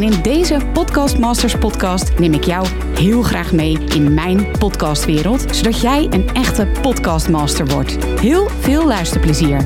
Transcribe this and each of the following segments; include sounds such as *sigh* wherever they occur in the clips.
En in deze Podcast Masters podcast neem ik jou heel graag mee in mijn podcastwereld, zodat jij een echte podcastmaster wordt. Heel veel luisterplezier.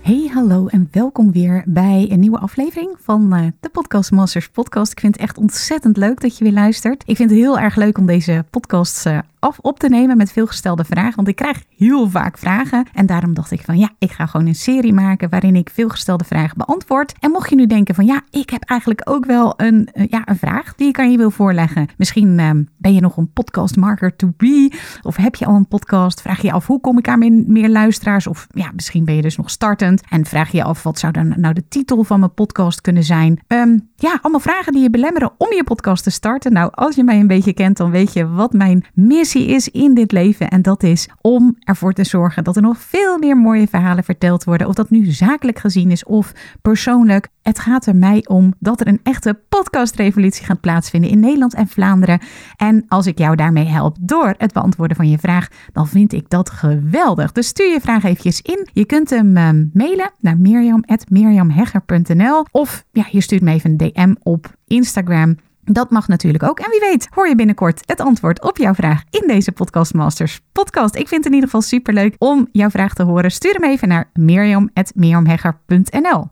Hey, hallo en welkom weer bij een nieuwe aflevering van uh, de Podcast Masters podcast. Ik vind het echt ontzettend leuk dat je weer luistert. Ik vind het heel erg leuk om deze podcasts uh, af op te nemen met veelgestelde vragen. Want ik krijg heel vaak vragen. En daarom dacht ik van ja, ik ga gewoon een serie maken waarin ik veelgestelde vragen beantwoord. En mocht je nu denken van ja, ik heb eigenlijk ook wel een, uh, ja, een vraag die ik aan je wil voorleggen. Misschien uh, ben je nog een podcastmarker to be. Of heb je al een podcast? Vraag je af hoe kom ik aan meer, luisteraars? Of ja, misschien ben je dus nog startend. En vraag je af wat zou dan nou de titel van mijn podcast kunnen zijn? Um, ja, allemaal vragen die je belemmeren om je podcast te starten. Nou, als je mij een beetje kent, dan weet je wat mijn is in dit leven. En dat is om ervoor te zorgen dat er nog veel meer mooie verhalen verteld worden. Of dat nu zakelijk gezien is of persoonlijk. Het gaat er mij om dat er een echte podcastrevolutie gaat plaatsvinden in Nederland en Vlaanderen. En als ik jou daarmee help door het beantwoorden van je vraag, dan vind ik dat geweldig. Dus stuur je vraag eventjes in. Je kunt hem uh, mailen naar mirjam.mirjamhegger.nl of ja, je stuurt me even een DM op Instagram. Dat mag natuurlijk ook. En wie weet, hoor je binnenkort het antwoord op jouw vraag in deze Podcast Masters podcast. Ik vind het in ieder geval superleuk om jouw vraag te horen. Stuur hem even naar mirjam.mirjamhegger.nl.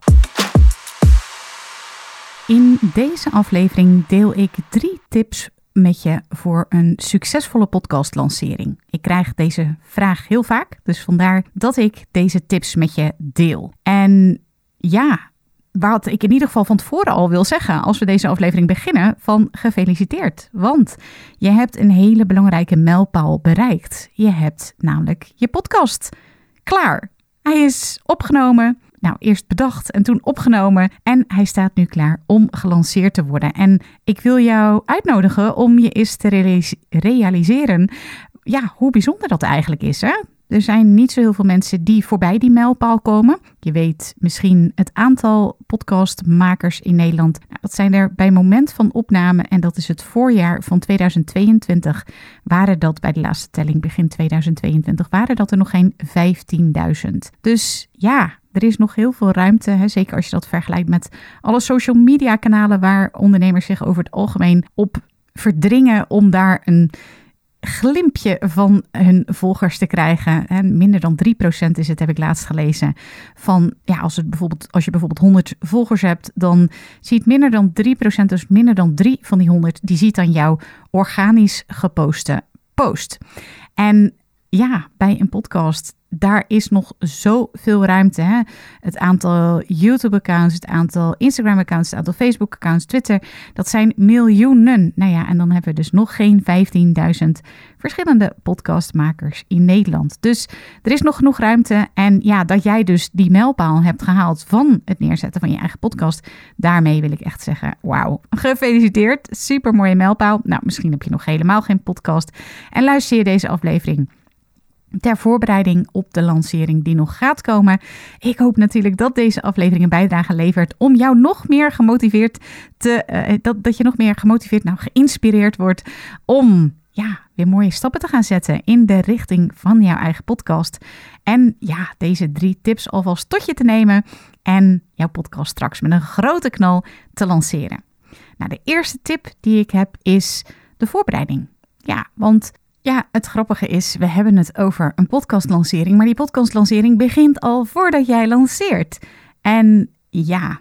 In deze aflevering deel ik drie tips met je voor een succesvolle podcastlancering. Ik krijg deze vraag heel vaak, dus vandaar dat ik deze tips met je deel. En ja, wat ik in ieder geval van tevoren al wil zeggen als we deze aflevering beginnen, van gefeliciteerd. Want je hebt een hele belangrijke mijlpaal bereikt. Je hebt namelijk je podcast klaar. Hij is opgenomen. Nou, eerst bedacht en toen opgenomen. En hij staat nu klaar om gelanceerd te worden. En ik wil jou uitnodigen om je eens te realiseren ja, hoe bijzonder dat eigenlijk is. Hè? Er zijn niet zo heel veel mensen die voorbij die mijlpaal komen. Je weet misschien het aantal podcastmakers in Nederland. Nou, dat zijn er bij moment van opname, en dat is het voorjaar van 2022, waren dat bij de laatste telling begin 2022, waren dat er nog geen 15.000. Dus ja, er is nog heel veel ruimte, hè, zeker als je dat vergelijkt met alle social media kanalen waar ondernemers zich over het algemeen op verdringen om daar een glimpje van hun volgers te krijgen. En minder dan 3% is het, heb ik laatst gelezen. Van ja, als, het bijvoorbeeld, als je bijvoorbeeld 100 volgers hebt, dan ziet minder dan 3%, dus minder dan 3 van die 100, die ziet dan jouw organisch geposte post. En ja, bij een podcast daar is nog zoveel ruimte. Hè? Het aantal YouTube-accounts, het aantal Instagram-accounts, het aantal Facebook-accounts, Twitter, dat zijn miljoenen. Nou ja, en dan hebben we dus nog geen 15.000 verschillende podcastmakers in Nederland. Dus er is nog genoeg ruimte. En ja, dat jij dus die mijlpaal hebt gehaald van het neerzetten van je eigen podcast, daarmee wil ik echt zeggen: wauw, gefeliciteerd. Super mooie mijlpaal. Nou, misschien heb je nog helemaal geen podcast en luister je deze aflevering ter voorbereiding op de lancering die nog gaat komen. Ik hoop natuurlijk dat deze aflevering een bijdrage levert om jou nog meer gemotiveerd te, uh, dat, dat je nog meer gemotiveerd, nou geïnspireerd wordt om ja, weer mooie stappen te gaan zetten in de richting van jouw eigen podcast. En ja, deze drie tips alvast tot je te nemen en jouw podcast straks met een grote knal te lanceren. Nou, de eerste tip die ik heb is de voorbereiding. Ja, want ja, het grappige is, we hebben het over een podcastlancering, maar die podcastlancering begint al voordat jij lanceert. En ja,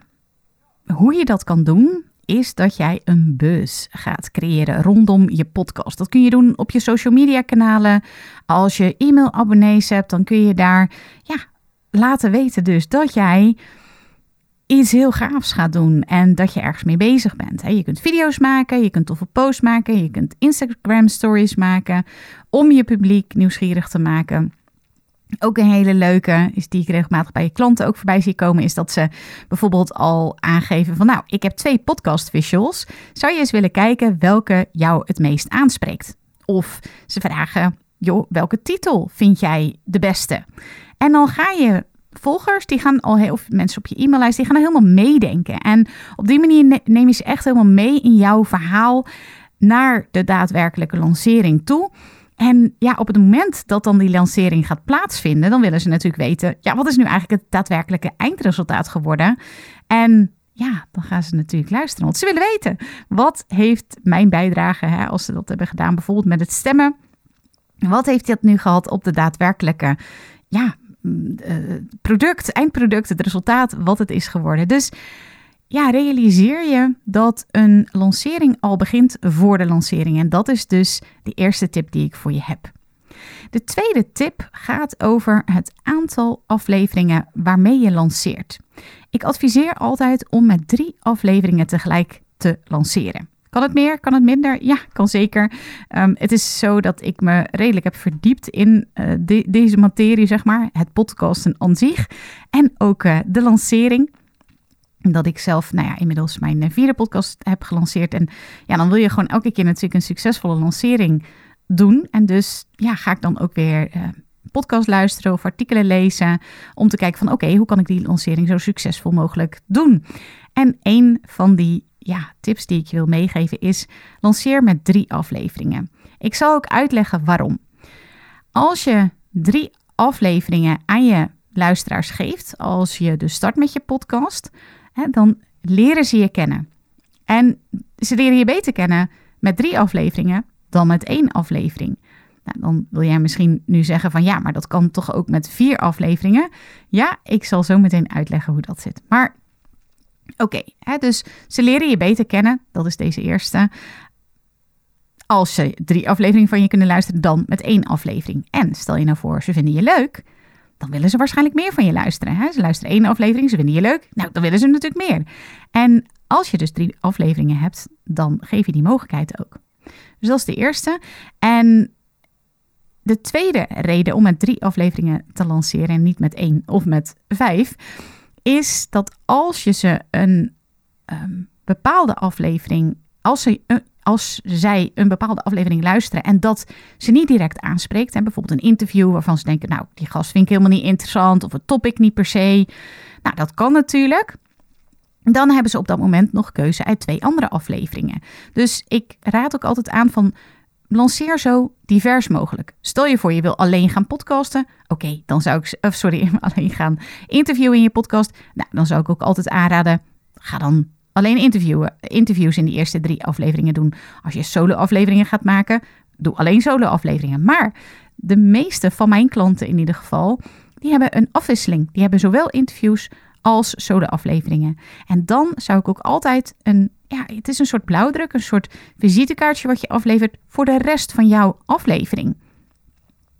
hoe je dat kan doen, is dat jij een buzz gaat creëren rondom je podcast. Dat kun je doen op je social media kanalen. Als je e-mailabonnees hebt, dan kun je daar ja, laten weten dus dat jij iets heel gaafs gaat doen en dat je ergens mee bezig bent. Je kunt video's maken, je kunt toffe posts maken, je kunt Instagram stories maken om je publiek nieuwsgierig te maken. Ook een hele leuke is die ik regelmatig bij je klanten ook voorbij zie komen, is dat ze bijvoorbeeld al aangeven van nou, ik heb twee podcast visuals. Zou je eens willen kijken welke jou het meest aanspreekt? Of ze vragen joh, welke titel vind jij de beste? En dan ga je volgers, die gaan al heel, of mensen op je e-maillijst, die gaan helemaal meedenken. En op die manier neem je ze echt helemaal mee in jouw verhaal naar de daadwerkelijke lancering toe. En ja, op het moment dat dan die lancering gaat plaatsvinden, dan willen ze natuurlijk weten, ja, wat is nu eigenlijk het daadwerkelijke eindresultaat geworden? En ja, dan gaan ze natuurlijk luisteren, want ze willen weten, wat heeft mijn bijdrage, hè, als ze dat hebben gedaan, bijvoorbeeld met het stemmen, wat heeft dat nu gehad op de daadwerkelijke, ja, product, eindproduct, het resultaat, wat het is geworden. Dus ja, realiseer je dat een lancering al begint voor de lancering. En dat is dus de eerste tip die ik voor je heb. De tweede tip gaat over het aantal afleveringen waarmee je lanceert. Ik adviseer altijd om met drie afleveringen tegelijk te lanceren. Kan het meer? Kan het minder? Ja, kan zeker. Ehm, het is zo dat ik me redelijk heb verdiept in uh, deze materie, zeg maar. Het podcasten aan zich en ook uh, de lancering dat ik zelf, nou ja, inmiddels mijn eh, vierde podcast heb gelanceerd. En ja, dan wil je gewoon elke keer natuurlijk een succesvolle lancering doen. En dus ja, ga ik dan ook weer podcast luisteren of artikelen lezen. Om te kijken van oké, hoe kan ik die lancering zo succesvol mogelijk doen? En een van die ja, tips die ik je wil meegeven is lanceer met drie afleveringen. Ik zal ook uitleggen waarom. Als je drie afleveringen aan je luisteraars geeft, als je dus start met je podcast, hè, dan leren ze je kennen. En ze leren je beter kennen met drie afleveringen dan met één aflevering. Nou, dan wil jij misschien nu zeggen van ja, maar dat kan toch ook met vier afleveringen? Ja, ik zal zo meteen uitleggen hoe dat zit. Maar oké, dus ze leren je beter kennen. Dat is deze eerste. Als ze drie afleveringen van je kunnen luisteren, dan met één aflevering. En stel je nou voor, ze vinden je leuk dan willen ze waarschijnlijk meer van je luisteren. Hè? Ze luisteren één aflevering, ze vinden je leuk. Nou, dan willen ze natuurlijk meer. En als je dus drie afleveringen hebt, dan geef je die mogelijkheid ook. Dus dat is de eerste. En de tweede reden om met drie afleveringen te lanceren en niet met één of met vijf, is dat als je ze een ehm, bepaalde aflevering, als ze een, als zij een bepaalde aflevering luisteren en dat ze niet direct aanspreekt, en bijvoorbeeld een interview waarvan ze denken, nou, die gast vind ik helemaal niet interessant of het topic niet per se. Nou, dat kan natuurlijk. Dan hebben ze op dat moment nog keuze uit twee andere afleveringen. Dus ik raad ook altijd aan van lanceer zo divers mogelijk. Stel je voor je wil alleen gaan podcasten. Oké, dan zou ik, sorry, *laughs* alleen gaan interviewen in je podcast. Nou, dan zou ik ook altijd aanraden, ga dan alleen interviewen, interviews in die eerste drie afleveringen doen. Als je solo-afleveringen gaat maken, doe alleen solo-afleveringen. Maar de meeste van mijn klanten in ieder geval, die hebben een afwisseling. Die hebben zowel interviews als solo-afleveringen. En dan zou ik ook altijd een, ja, het is een soort blauwdruk, een soort visitekaartje wat je aflevert voor de rest van jouw aflevering.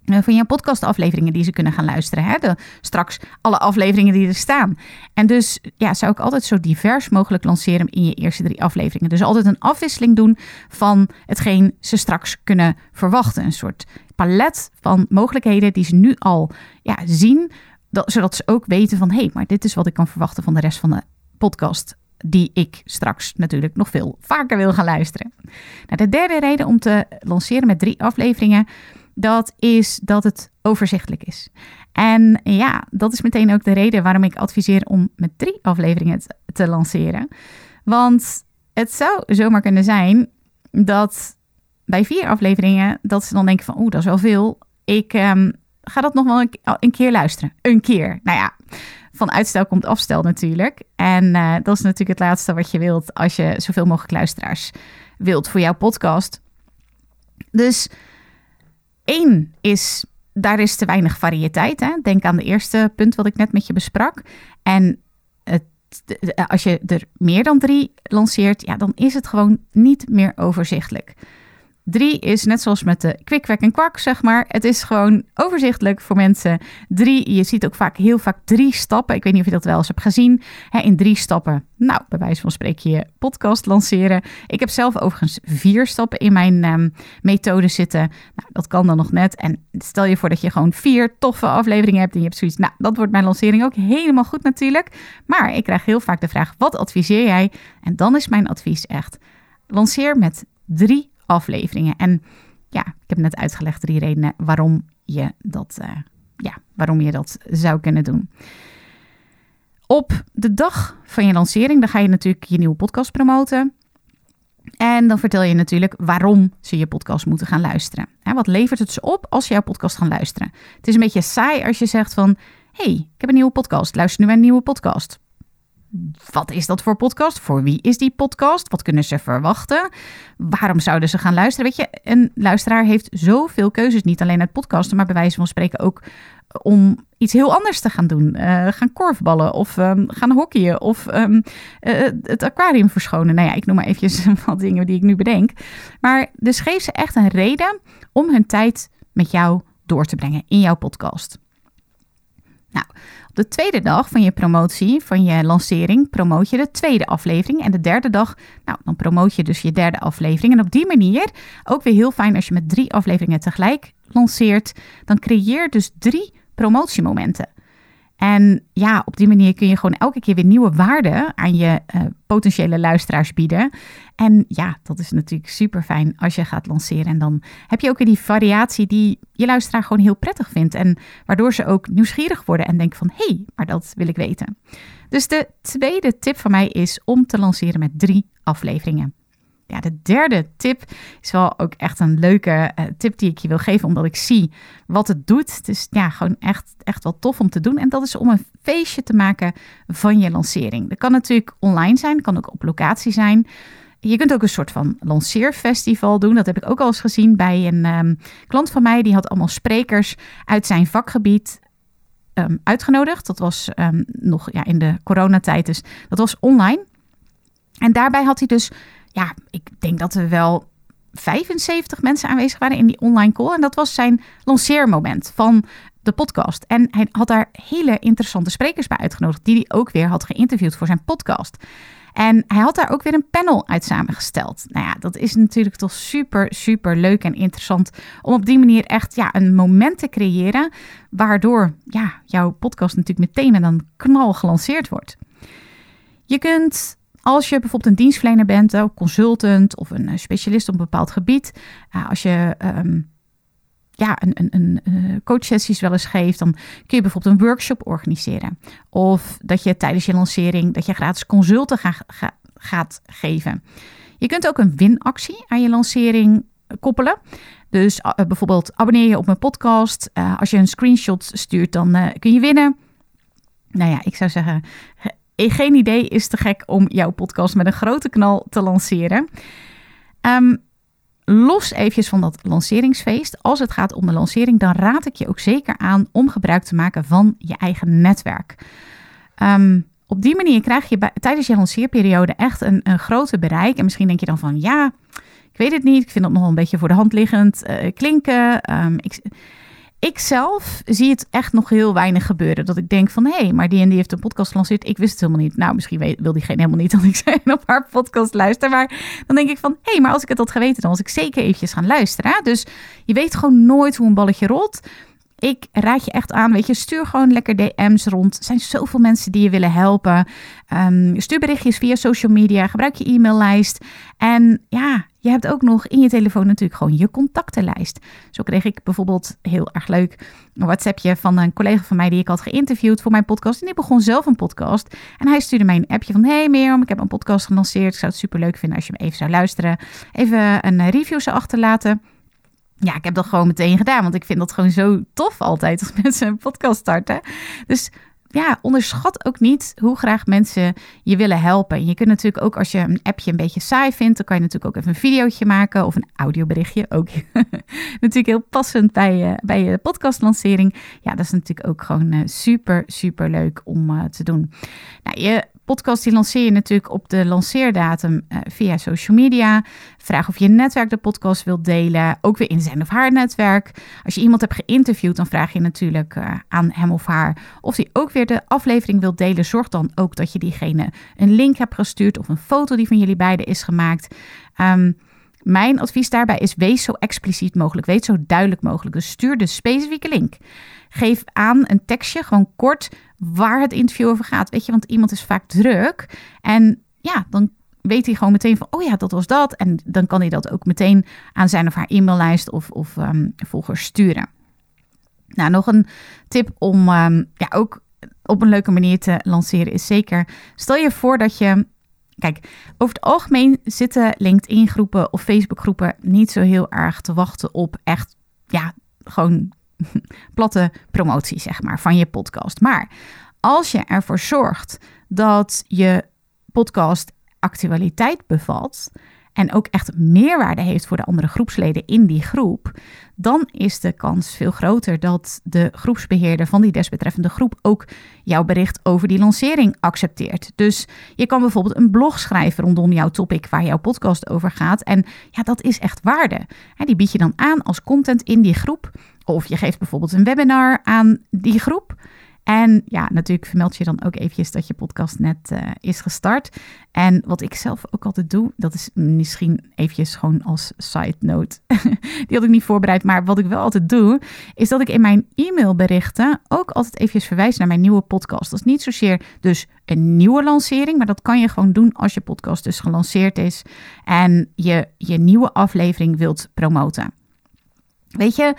Eh, van jouw podcastafleveringen die ze kunnen gaan luisteren. Hè? De, straks alle afleveringen die er staan. En dus ja, zou ik altijd zo divers mogelijk lanceren in je eerste drie afleveringen. Dus altijd een afwisseling doen van hetgeen ze straks kunnen verwachten. Een soort palet van mogelijkheden die ze nu al ja, zien. Dat, zodat ze ook weten van hé, hey, maar dit is wat ik kan verwachten van de rest van de podcast die ik straks natuurlijk nog veel vaker wil gaan luisteren. Nou, de derde reden om te lanceren met drie afleveringen dat is dat het overzichtelijk is. En ja, dat is meteen ook de reden waarom ik adviseer om met drie afleveringen te lanceren. Want het zou zomaar kunnen zijn dat bij vier afleveringen, dat ze dan denken van, oeh, dat is wel veel. Ik um, ga dat nog wel een, keer luisteren. Een keer. Nou ja, van uitstel komt afstel natuurlijk. En uh, dat is natuurlijk het laatste wat je wilt als je zoveel mogelijk luisteraars wilt voor jouw podcast. Dus Eén is, daar is te weinig variëteit. Hè? Denk aan de eerste punt wat ik net met je besprak. En het, als je er meer dan drie lanceert, ja, dan is het gewoon niet meer overzichtelijk. Drie is net zoals met de kwik, en kwak, zeg maar. Het is gewoon overzichtelijk voor mensen. Drie, je ziet ook vaak heel vaak drie stappen. Ik weet niet of je dat wel eens hebt gezien. Hè, in drie stappen, nou, bij wijze van spreken je podcast lanceren. Ik heb zelf overigens vier stappen in mijn um, methode zitten. Nou, dat kan dan nog net. En stel je voor dat je gewoon vier toffe afleveringen hebt en je hebt zoiets. Nou, dat wordt mijn lancering ook helemaal goed natuurlijk. Maar ik krijg heel vaak de vraag, wat adviseer jij? En dan is mijn advies echt, lanceer met drie afleveringen. En ja, ik heb net uitgelegd drie redenen waarom je dat, uh, ja, waarom je dat zou kunnen doen. Op de dag van je lancering, dan ga je natuurlijk je nieuwe podcast promoten. En dan vertel je natuurlijk waarom ze je podcast moeten gaan luisteren. wat levert het ze op als je jouw podcast gaan luisteren? Het is een beetje saai als je zegt van... hey, ik heb een nieuwe podcast, luister nu een nieuwe podcast. Wat is dat voor podcast? Voor wie is die podcast? Wat kunnen ze verwachten? Waarom zouden ze gaan luisteren? Weet je, een luisteraar heeft zoveel keuzes. Niet alleen uit podcasten, maar bij wijze van spreken ook om iets heel anders te gaan doen. Uh, gaan korfballen of um, gaan hockeyen of um, uh, het aquarium verschonen. Nou ja, ik noem maar eventjes *laughs* wat dingen die ik nu bedenk. Maar dus geef ze echt een reden om hun tijd met jou door te brengen in jouw podcast. Nou, de tweede dag van je promotie, van je lancering, promoot je de tweede aflevering. En de derde dag, nou, dan promoot je dus je derde aflevering. En op die manier, ook weer heel fijn als je met drie afleveringen tegelijk lanceert, dan creëer dus drie promotiemomenten. En ja, op die manier kun je gewoon elke keer weer nieuwe waarden aan je uh, potentiële luisteraars bieden. En ja, dat is natuurlijk super fijn als je gaat lanceren. En dan heb je ook weer die variatie die je luisteraar gewoon heel prettig vindt. En waardoor ze ook nieuwsgierig worden en denken van hé, hey, maar dat wil ik weten. Dus de tweede tip van mij is om te lanceren met drie afleveringen. Ja, de derde tip is wel ook echt een leuke uh, tip die ik je wil geven, omdat ik zie wat het doet. Is ja, gewoon echt, echt wel tof om te doen. En dat is om een feestje te maken van je lancering. Dat kan natuurlijk online zijn, kan ook op locatie zijn. Je kunt ook een soort van lanceerfestival doen. Dat heb ik ook al eens gezien bij een um, klant van mij. Die had allemaal sprekers uit zijn vakgebied um, uitgenodigd. Dat was um, nog ja, in de coronatijd, dus dat was online. En daarbij had hij dus ja, ik denk dat er wel 75 mensen aanwezig waren in die online call. En dat was zijn lanceermoment van de podcast. En hij had daar hele interessante sprekers bij uitgenodigd, die hij ook weer had geïnterviewd voor zijn podcast. En hij had daar ook weer een panel uit samengesteld. Nou ja, dat is natuurlijk toch super, super leuk en interessant om op die manier echt ja, een moment te creëren, waardoor ja, jouw podcast natuurlijk meteen met een knal gelanceerd wordt. Je kunt als je bijvoorbeeld een dienstverlener bent, een consultant of een eh, specialist op een bepaald gebied, eh, als je um, ja, een, een, een eh, coachsessies wel eens geeft, dan kun je bijvoorbeeld een workshop organiseren. Of dat je tijdens je lancering dat je gratis consulten gaat geven. Je kunt ook een winactie aan je lancering koppelen. Dus bijvoorbeeld abonneer je op mijn podcast. als je een screenshot stuurt, dan kun je winnen. Nou ja, ik zou zeggen, geen idee is te gek om jouw podcast met een grote knal te lanceren. Um, los eventjes van dat lanceringsfeest. Als het gaat om de lancering, dan raad ik je ook zeker aan om gebruik te maken van je eigen netwerk. Um, op die manier krijg je tijdens je lanceerperiode echt een, een groter bereik. En misschien denk je dan van ja, ik weet het niet. Ik vind dat nog wel een beetje voor de hand liggend uh, klinken. Um, ik, ik zelf zie het echt nog heel weinig gebeuren. Dat ik denk van, hé, hey, maar die en die heeft een podcast gelanceerd. Ik wist het helemaal niet. Nou, misschien wil diegene helemaal niet *laughs* dat ik zijn op haar podcast luister. Maar dan denk ik van, hé, hey, maar als ik het had geweten, dan was ik zeker eventjes gaan luisteren. Dus je weet gewoon nooit hoe een balletje rolt. Ik raad je echt aan, weet je, stuur gewoon lekker DM's rond. Er zijn zoveel mensen die je willen helpen. Um, stuur berichtjes via social media, gebruik je e-maillijst. En ja, je hebt ook nog in je telefoon natuurlijk gewoon je contactenlijst. Zo kreeg ik bijvoorbeeld heel erg leuk een WhatsAppje van een collega van mij die ik had geïnterviewd voor mijn podcast. En die begon zelf een podcast. En hij stuurde mij een appje van: Hey Mirjam, ik heb een podcast gelanceerd. Ik zou het super leuk vinden als je me even zou luisteren. Even een review zou achterlaten. Ja, ik heb dat gewoon meteen gedaan, want ik vind dat gewoon zo tof altijd als *laughs* mensen een podcast starten. Dus ja, onderschat ook niet hoe graag mensen je willen helpen. Je kunt natuurlijk ook als je een appje een beetje saai vindt, dan kan je natuurlijk ook even een videootje maken of een audioberichtje. Ook *laughs* natuurlijk heel passend bij, je, bij je podcastlancering. Ja, dat is natuurlijk ook gewoon uh, super, super leuk om uh, te doen. Nou, je podcast die lanceer je natuurlijk op de lanceerdatum uh, via social media. Vraag of je netwerk de podcast wilt delen. Ook weer in zijn of haar netwerk. Als je iemand hebt geïnterviewd, dan vraag je natuurlijk uh, aan hem of haar of hij ook weer de aflevering wilt delen. Zorg dan ook dat je diegene een link hebt gestuurd of een foto die van jullie beiden is gemaakt. Um, mijn advies daarbij is: wees zo expliciet mogelijk, wees zo duidelijk mogelijk. Dus stuur de specifieke link. Geef aan een tekstje, gewoon kort, waar het interview over gaat. Weet je, want iemand is vaak druk. En ja, dan weet hij gewoon meteen van, oh ja, dat was dat. En dan kan hij dat ook meteen aan zijn of haar e-maillijst of, of um, volgers sturen. Nou, nog een tip om ehm, ja, ook op een leuke manier te lanceren is zeker, stel je voor dat je Kijk, over het algemeen zitten LinkedIn-groepen of Facebook-groepen niet zo heel erg te wachten op echt, ja, gewoon *laughs* platte promotie, zeg maar, van je podcast. Maar als je ervoor zorgt dat je podcast actualiteit bevat en ook echt meerwaarde heeft voor de andere groepsleden in die groep, dan is de kans veel groter dat de groepsbeheerder van die desbetreffende groep ook jouw bericht over die lancering accepteert. Dus je kan bijvoorbeeld een blog schrijven rondom jouw topic waar jouw podcast over gaat. En ja, dat is echt waarde. Die bied je dan aan als content in die groep. Of je geeft bijvoorbeeld een webinar aan die groep. En ja, natuurlijk vermeld je dan ook eventjes dat je podcast net uh, is gestart. En wat ik zelf ook altijd doe, dat is misschien eventjes gewoon als side note. *laughs* Die had ik niet voorbereid, maar wat ik wel altijd doe, is dat ik in mijn e-mailberichten ook altijd eventjes verwijs naar mijn nieuwe podcast. Dat is niet zozeer dus een nieuwe lancering, maar dat kan je gewoon doen als je podcast dus gelanceerd is en je je nieuwe aflevering wilt promoten. Weet je,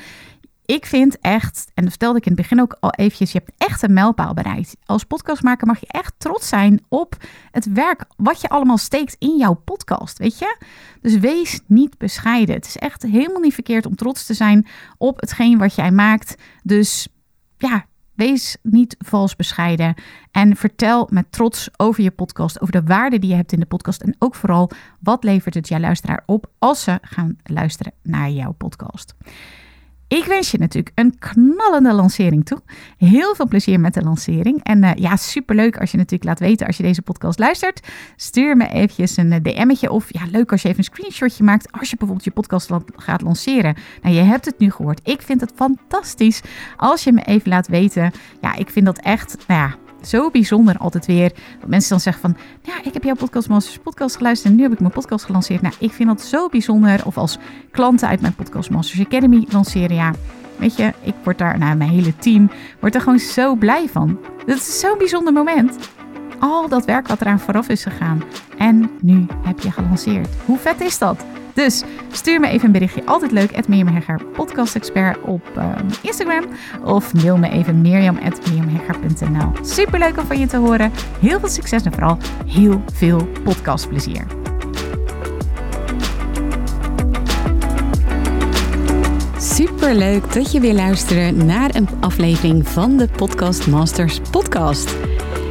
ik vind echt, en dat vertelde ik in het begin ook al eventjes, je hebt echt een mijlpaal bereikt. Als podcastmaker mag je echt trots zijn op het werk wat je allemaal steekt in jouw podcast, weet je? Dus wees niet bescheiden. Het is echt helemaal niet verkeerd om trots te zijn op hetgeen wat jij maakt. Dus ja, wees niet vals bescheiden en vertel met trots over je podcast, over de waarde die je hebt in de podcast en ook vooral wat levert het jouw luisteraar op als ze gaan luisteren naar jouw podcast. Ik wens je natuurlijk een knallende lancering toe. Heel veel plezier met de lancering. En uh, ja, superleuk als je natuurlijk laat weten als je deze podcast luistert. Stuur me eventjes een eh, DM'tje of ja, leuk als je even een screenshotje maakt als je bijvoorbeeld je podcast gaat lanceren. Nou, je hebt het nu gehoord. Ik vind het fantastisch als je me even laat weten. Ja, ik vind dat echt, nou ja, zo bijzonder altijd weer. Dat mensen dan zeggen van, ja, ik heb jouw Podcastmasters podcast geluisterd en nu heb ik mijn podcast gelanceerd. Nou, ik vind dat zo bijzonder. Of als klanten uit mijn Podcastmasters Academy lanceren, ja. Weet je, ik word daar, nou, mijn hele team wordt er gewoon zo blij van. Dat is zo'n bijzonder moment. Al dat werk wat eraan vooraf is gegaan. En nu heb je gelanceerd. Hoe vet is dat? Dus stuur me even een berichtje. Altijd leuk. Het Mirjam Hegger, podcastexpert op uh, Instagram. Of mail me even mirjam.mirjamhegger.nl Superleuk om van je te horen. Heel veel succes en vooral heel veel podcastplezier. Superleuk dat je weer luistert naar een aflevering van de Podcast Masters podcast.